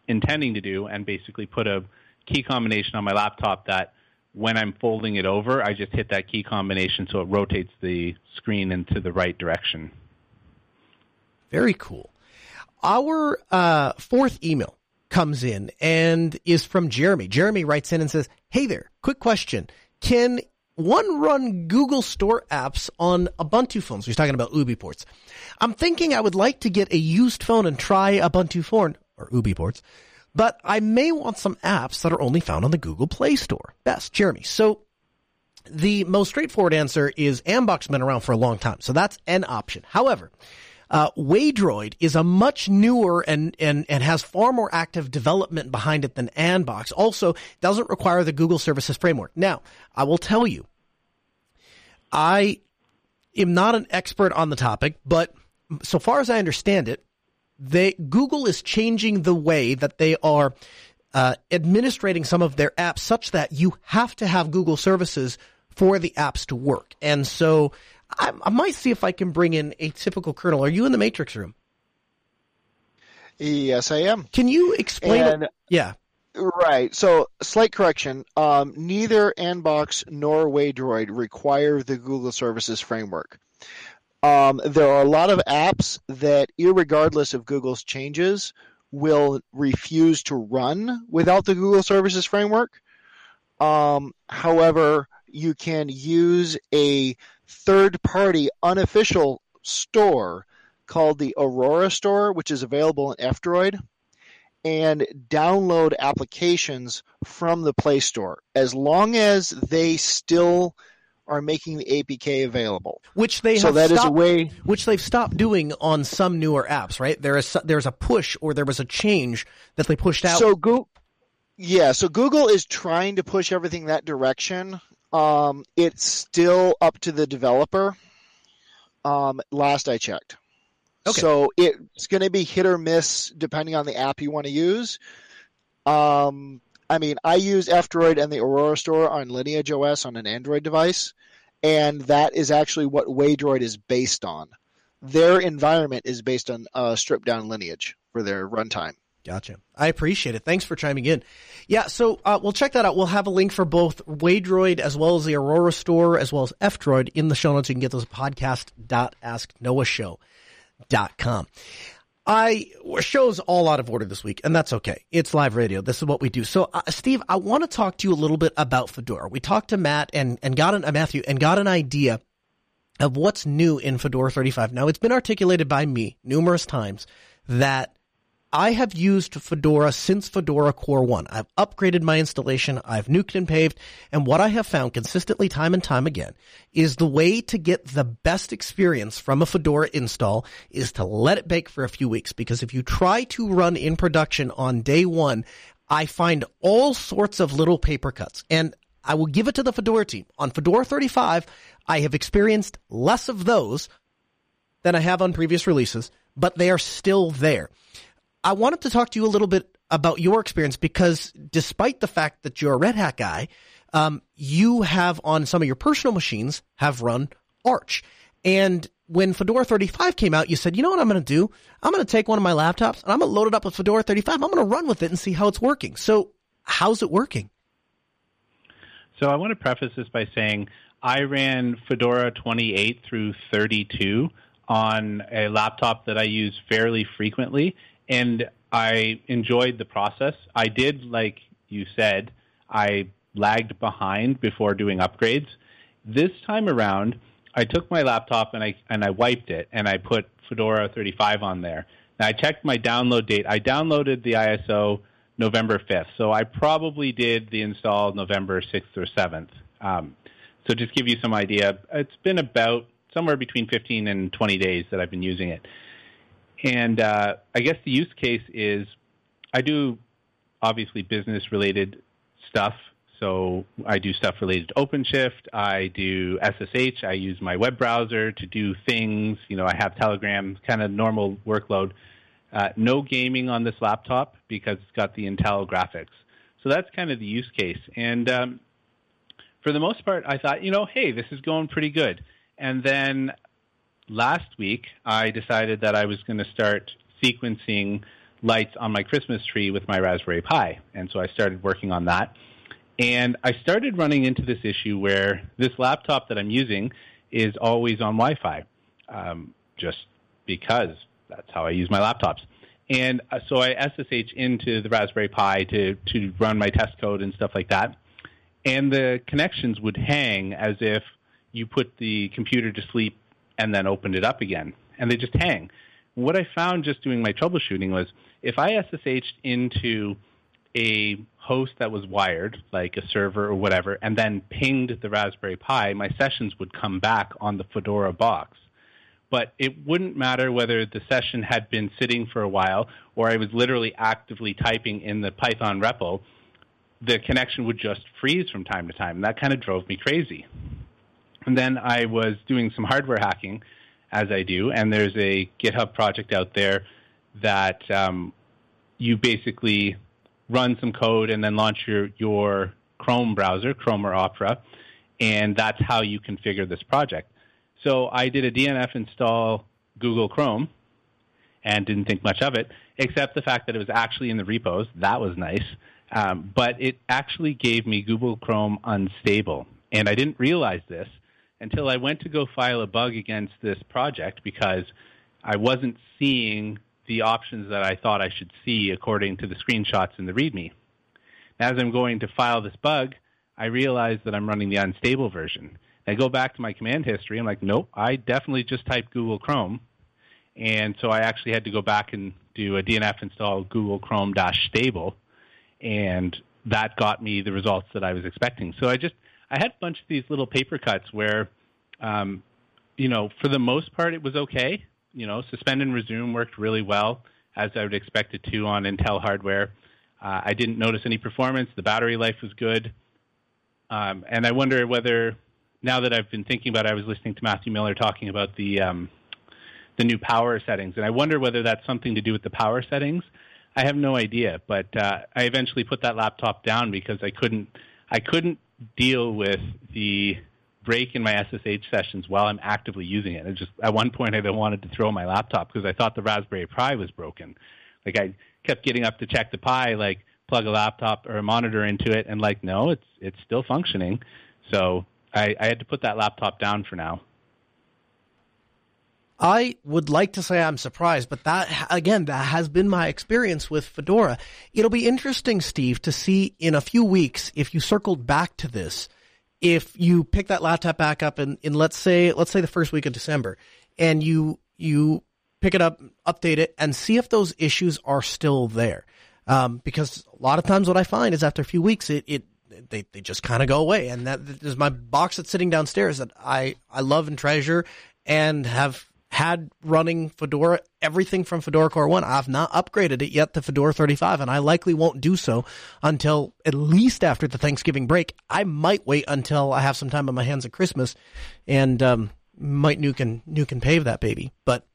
intending to do and basically put a key combination on my laptop that when I'm folding it over, I just hit that key combination so it rotates the screen into the right direction. Very cool. Our uh, fourth email comes in and is from Jeremy. Jeremy writes in and says, Hey there, quick question. Can one run Google Store apps on Ubuntu phones? He's talking about UBports. I'm thinking I would like to get a used phone and try Ubuntu phone or UBports, but I may want some apps that are only found on the Google Play Store. Best, Jeremy. So the most straightforward answer is Anbox has been around for a long time, so that's an option. However, uh, Waydroid is a much newer and, and, and has far more active development behind it than Anbox. Also, doesn't require the Google Services Framework. Now, I will tell you, I am not an expert on the topic, but so far as I understand it, they, Google is changing the way that they are uh, administrating some of their apps such that you have to have Google services for the apps to work. And so I, I might see if I can bring in a typical kernel. Are you in the matrix room? Yes, I am. Can you explain? And- yeah. Right. So, slight correction. Um, neither Anbox nor Waydroid require the Google Services Framework. Um, there are a lot of apps that, regardless of Google's changes, will refuse to run without the Google Services Framework. Um, however, you can use a third party unofficial store called the Aurora Store, which is available in F-Droid, and download applications from the Play Store as long as they still are making the APK available. Which they so have that is stopped, a way. which they've stopped doing on some newer apps, right? There is there's a push or there was a change that they pushed out. So Google, yeah, so Google is trying to push everything that direction. Um, it's still up to the developer. Um, last I checked. Okay. So it's going to be hit or miss depending on the app you want to use. Um, I mean, I use F-Droid and the Aurora Store on Lineage OS on an Android device, and that is actually what Waydroid is based on. Their environment is based on uh, stripped down Lineage for their runtime. Gotcha. I appreciate it. Thanks for chiming in. Yeah, so uh, we'll check that out. We'll have a link for both Waydroid as well as the Aurora Store as well as F-Droid in the show notes. You can get those podcast.asknoahshow.com. I show's all out of order this week, and that's okay. It's live radio. This is what we do. So, uh, Steve, I want to talk to you a little bit about Fedora. We talked to Matt and and got an uh, Matthew and got an idea of what's new in Fedora 35. Now, it's been articulated by me numerous times that I have used Fedora since Fedora Core 1. I've upgraded my installation, I've nuked and paved, and what I have found consistently time and time again is the way to get the best experience from a Fedora install is to let it bake for a few weeks because if you try to run in production on day one, I find all sorts of little paper cuts. And I will give it to the Fedora team. On Fedora 35, I have experienced less of those than I have on previous releases, but they are still there. I wanted to talk to you a little bit about your experience because despite the fact that you're a Red Hat guy, um, you have on some of your personal machines have run Arch. And when Fedora 35 came out, you said, you know what I'm going to do? I'm going to take one of my laptops and I'm going to load it up with Fedora 35. I'm going to run with it and see how it's working. So how's it working? So I want to preface this by saying I ran Fedora 28 through 32 on a laptop that I use fairly frequently and I enjoyed the process. I did, like you said, I lagged behind before doing upgrades. This time around, I took my laptop and I and I wiped it and I put Fedora 35 on there. Now I checked my download date. I downloaded the ISO November 5th, so I probably did the install November 6th or 7th. Um, so just give you some idea, it's been about somewhere between 15 and 20 days that I've been using it. And uh, I guess the use case is I do obviously business related stuff. So I do stuff related to OpenShift. I do SSH. I use my web browser to do things. You know, I have Telegram, kind of normal workload. Uh, no gaming on this laptop because it's got the Intel graphics. So that's kind of the use case. And um, for the most part, I thought, you know, hey, this is going pretty good. And then last week, I decided that I was going to start sequencing lights on my Christmas tree with my Raspberry Pi. And so I started working on that. And I started running into this issue where this laptop that I'm using is always on Wi Fi, um, just because that's how I use my laptops. And uh, so I SSH into the Raspberry Pi to, to run my test code and stuff like that. And the connections would hang as if you put the computer to sleep and then opened it up again. And they just hang. What I found just doing my troubleshooting was if I SSH'd into a host that was wired, like a server or whatever, and then pinged the Raspberry Pi, my sessions would come back on the Fedora box but it wouldn't matter whether the session had been sitting for a while or I was literally actively typing in the Python REPL. The connection would just freeze from time to time. And that kind of drove me crazy. And then I was doing some hardware hacking, as I do, and there's a GitHub project out there that um, you basically run some code and then launch your, your Chrome browser, Chrome or Opera, and that's how you configure this project. So I did a DNF install Google Chrome and didn't think much of it, except the fact that it was actually in the repos. That was nice. Um, but it actually gave me Google Chrome unstable. And I didn't realize this until I went to go file a bug against this project because I wasn't seeing the options that I thought I should see according to the screenshots in the README. As I'm going to file this bug, I realize that I'm running the unstable version. I go back to my command history. I'm like, nope, I definitely just typed Google Chrome. And so I actually had to go back and do a DNF install Google Chrome dash stable. And that got me the results that I was expecting. So I just, I had a bunch of these little paper cuts where, um, you know, for the most part, it was okay. You know, suspend and resume worked really well, as I would expect it to on Intel hardware. Uh, I didn't notice any performance. The battery life was good. Um, and I wonder whether now that I've been thinking about it, I was listening to Matthew Miller talking about the um, the new power settings, and I wonder whether that's something to do with the power settings. I have no idea, but uh, I eventually put that laptop down because I couldn't I couldn't deal with the break in my SSH sessions while I'm actively using it. And just at one point, I wanted to throw my laptop because I thought the Raspberry Pi was broken. Like I kept getting up to check the Pi, like plug a laptop or a monitor into it, and like no, it's it's still functioning. So I, I had to put that laptop down for now. I would like to say I'm surprised, but that again, that has been my experience with Fedora. It'll be interesting, Steve, to see in a few weeks if you circled back to this, if you pick that laptop back up in, in let's say let's say the first week of December, and you you pick it up, update it, and see if those issues are still there. Um, because a lot of times what I find is after a few weeks, it, it they, they just kind of go away. And that is my box that's sitting downstairs that I, I love and treasure and have had running Fedora, everything from Fedora Core 1. I've not upgraded it yet to Fedora 35, and I likely won't do so until at least after the Thanksgiving break. I might wait until I have some time on my hands at Christmas and um, might nuke and, nuke and pave that baby. But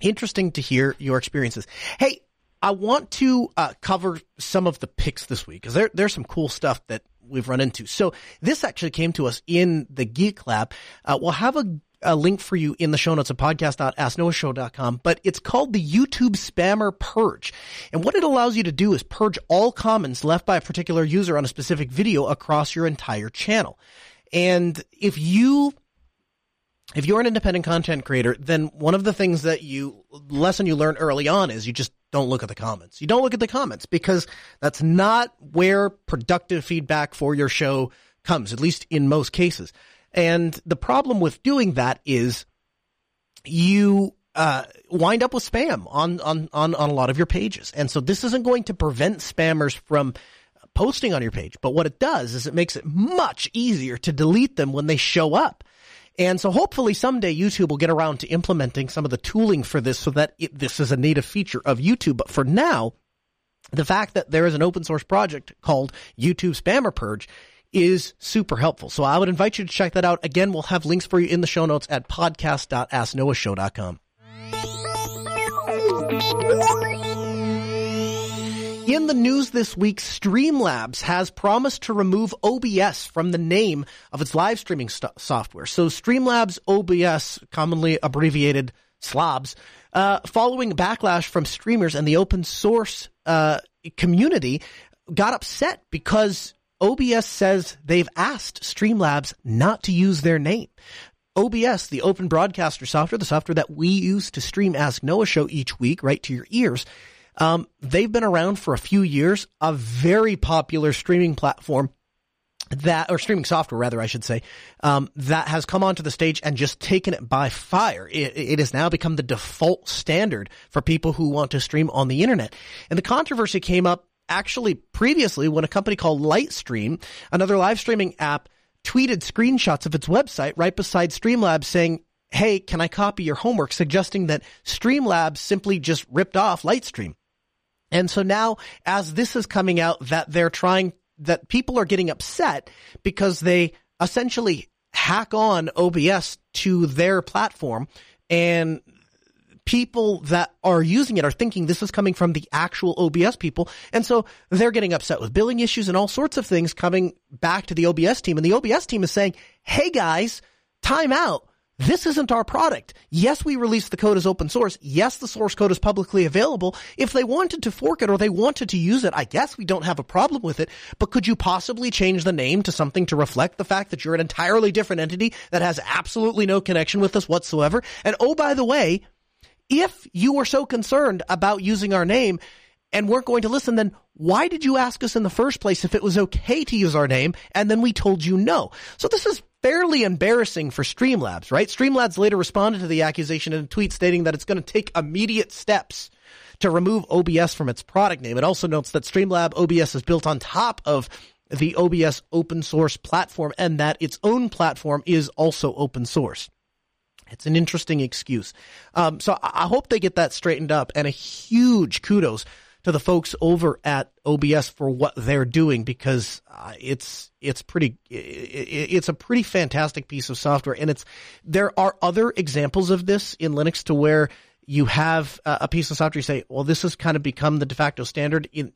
interesting to hear your experiences. Hey, I want to uh, cover some of the picks this week because there, there's some cool stuff that we've run into. So this actually came to us in the Geek Lab. Uh, we'll have a, a, link for you in the show notes at podcast.asknoahshow.com, but it's called the YouTube Spammer Purge. And what it allows you to do is purge all comments left by a particular user on a specific video across your entire channel. And if you if you're an independent content creator, then one of the things that you lesson you learn early on is you just don't look at the comments. You don't look at the comments because that's not where productive feedback for your show comes, at least in most cases. And the problem with doing that is you uh, wind up with spam on, on, on, on a lot of your pages. And so this isn't going to prevent spammers from posting on your page. But what it does is it makes it much easier to delete them when they show up. And so hopefully someday YouTube will get around to implementing some of the tooling for this so that it, this is a native feature of YouTube. But for now, the fact that there is an open source project called YouTube Spammer Purge is super helpful. So I would invite you to check that out. Again, we'll have links for you in the show notes at podcast.asknoahshow.com. In the news this week, Streamlabs has promised to remove OBS from the name of its live streaming st- software. So Streamlabs OBS, commonly abbreviated SLOBS, uh, following backlash from streamers and the open source uh, community, got upset because OBS says they've asked Streamlabs not to use their name. OBS, the open broadcaster software, the software that we use to stream Ask Noah show each week right to your ears, um, they've been around for a few years, a very popular streaming platform that, or streaming software rather, I should say, um, that has come onto the stage and just taken it by fire. It, it has now become the default standard for people who want to stream on the internet. And the controversy came up actually previously when a company called Lightstream, another live streaming app, tweeted screenshots of its website right beside Streamlabs saying, Hey, can I copy your homework? Suggesting that Streamlabs simply just ripped off Lightstream. And so now, as this is coming out, that they're trying, that people are getting upset because they essentially hack on OBS to their platform and people that are using it are thinking this is coming from the actual OBS people. And so they're getting upset with billing issues and all sorts of things coming back to the OBS team. And the OBS team is saying, Hey guys, time out. This isn't our product. Yes, we released the code as open source. Yes, the source code is publicly available. If they wanted to fork it or they wanted to use it, I guess we don't have a problem with it. But could you possibly change the name to something to reflect the fact that you're an entirely different entity that has absolutely no connection with us whatsoever? And oh, by the way, if you were so concerned about using our name and weren't going to listen, then why did you ask us in the first place if it was okay to use our name and then we told you no? So this is fairly embarrassing for Streamlabs, right? Streamlabs later responded to the accusation in a tweet stating that it's going to take immediate steps to remove OBS from its product name. It also notes that Streamlab OBS is built on top of the OBS open source platform and that its own platform is also open source. It's an interesting excuse. Um, so I hope they get that straightened up and a huge kudos to the folks over at OBS for what they're doing because uh, it's it's pretty it's a pretty fantastic piece of software and it's there are other examples of this in Linux to where you have a piece of software you say well this has kind of become the de facto standard in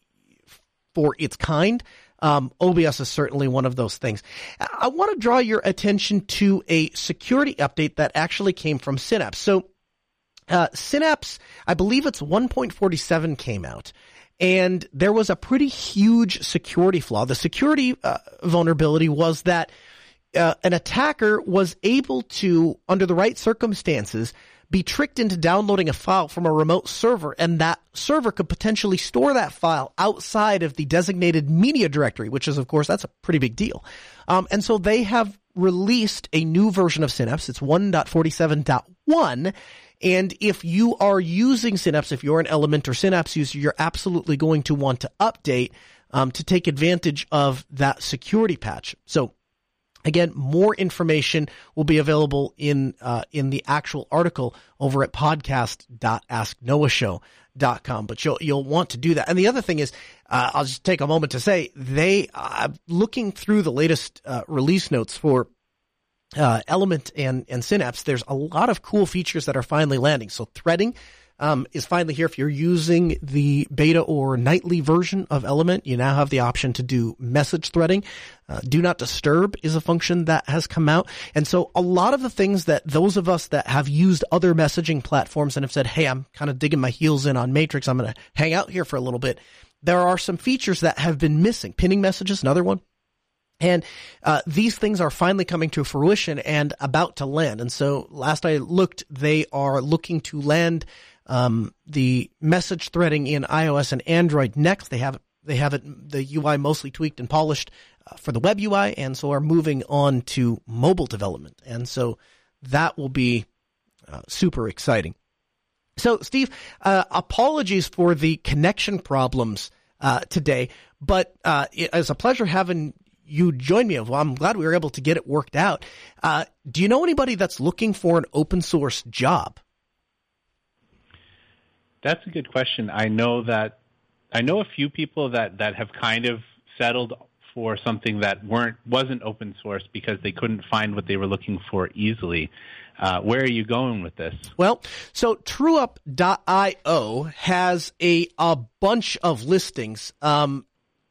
for its kind um, OBS is certainly one of those things. I want to draw your attention to a security update that actually came from Synapse. So, uh, Synapse, I believe it's 1.47 came out. And there was a pretty huge security flaw. The security uh, vulnerability was that uh, an attacker was able to, under the right circumstances, be tricked into downloading a file from a remote server and that server could potentially store that file outside of the designated media directory, which is, of course, that's a pretty big deal. Um, and so they have released a new version of Synapse. It's 1.47.1. And if you are using Synapse, if you're an Element or Synapse user, you're absolutely going to want to update um, to take advantage of that security patch. So Again, more information will be available in uh, in the actual article over at podcast.asknoahshow.com. But you'll you'll want to do that. And the other thing is, uh, I'll just take a moment to say they uh, looking through the latest uh, release notes for uh, Element and and Synapse. There's a lot of cool features that are finally landing. So threading um, is finally here. If you're using the beta or nightly version of Element, you now have the option to do message threading. Uh, do not disturb is a function that has come out. And so a lot of the things that those of us that have used other messaging platforms and have said, Hey, I'm kind of digging my heels in on Matrix. I'm going to hang out here for a little bit. There are some features that have been missing. Pinning messages, another one. And uh, these things are finally coming to fruition and about to land. And so last I looked, they are looking to land um, the message threading in iOS and Android next. They have they have it the UI mostly tweaked and polished uh, for the web UI, and so are moving on to mobile development. And so that will be uh, super exciting. So, Steve, uh, apologies for the connection problems uh, today. But uh, it is a pleasure having you join me. Well, I'm glad we were able to get it worked out. Uh, do you know anybody that's looking for an open source job? That's a good question. I know that I know a few people that that have kind of settled for something that weren't wasn't open source because they couldn't find what they were looking for easily. Uh, where are you going with this? Well, so TrueUp.io has a a bunch of listings, um,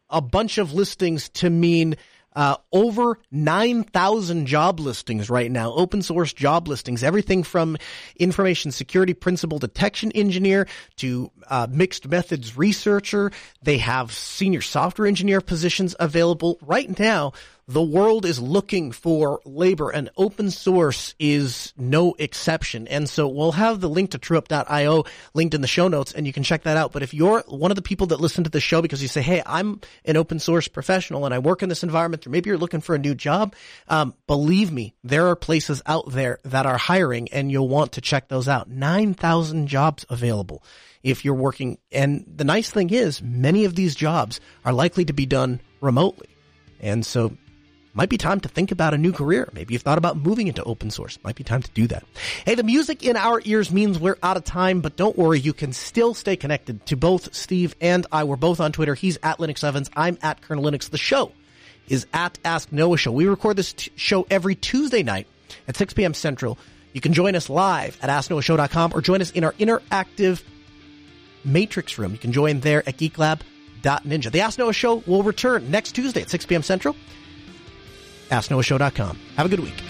a bunch of listings to mean uh, over 9,000 job listings right now, open source job listings, everything from information security principal detection engineer to uh, mixed methods researcher. They have senior software engineer positions available right now the world is looking for labor and open source is no exception. And so we'll have the link to trueup.io linked in the show notes and you can check that out. But if you're one of the people that listen to the show because you say, Hey, I'm an open source professional and I work in this environment or maybe you're looking for a new job. Um, believe me, there are places out there that are hiring and you'll want to check those out. 9,000 jobs available if you're working. And the nice thing is many of these jobs are likely to be done remotely. And so might be time to think about a new career. Maybe you've thought about moving into open source. Might be time to do that. Hey, the music in our ears means we're out of time, but don't worry. You can still stay connected to both Steve and I. We're both on Twitter. He's at Linux Ovens. I'm at Kernel Linux. The show is at Ask Noah Show. We record this t- show every Tuesday night at 6 p.m. Central. You can join us live at AskNoahShow.com or join us in our interactive matrix room. You can join there at geeklab.ninja. The Ask Noah Show will return next Tuesday at 6 p.m. Central. AskNoahShow.com. Have a good week.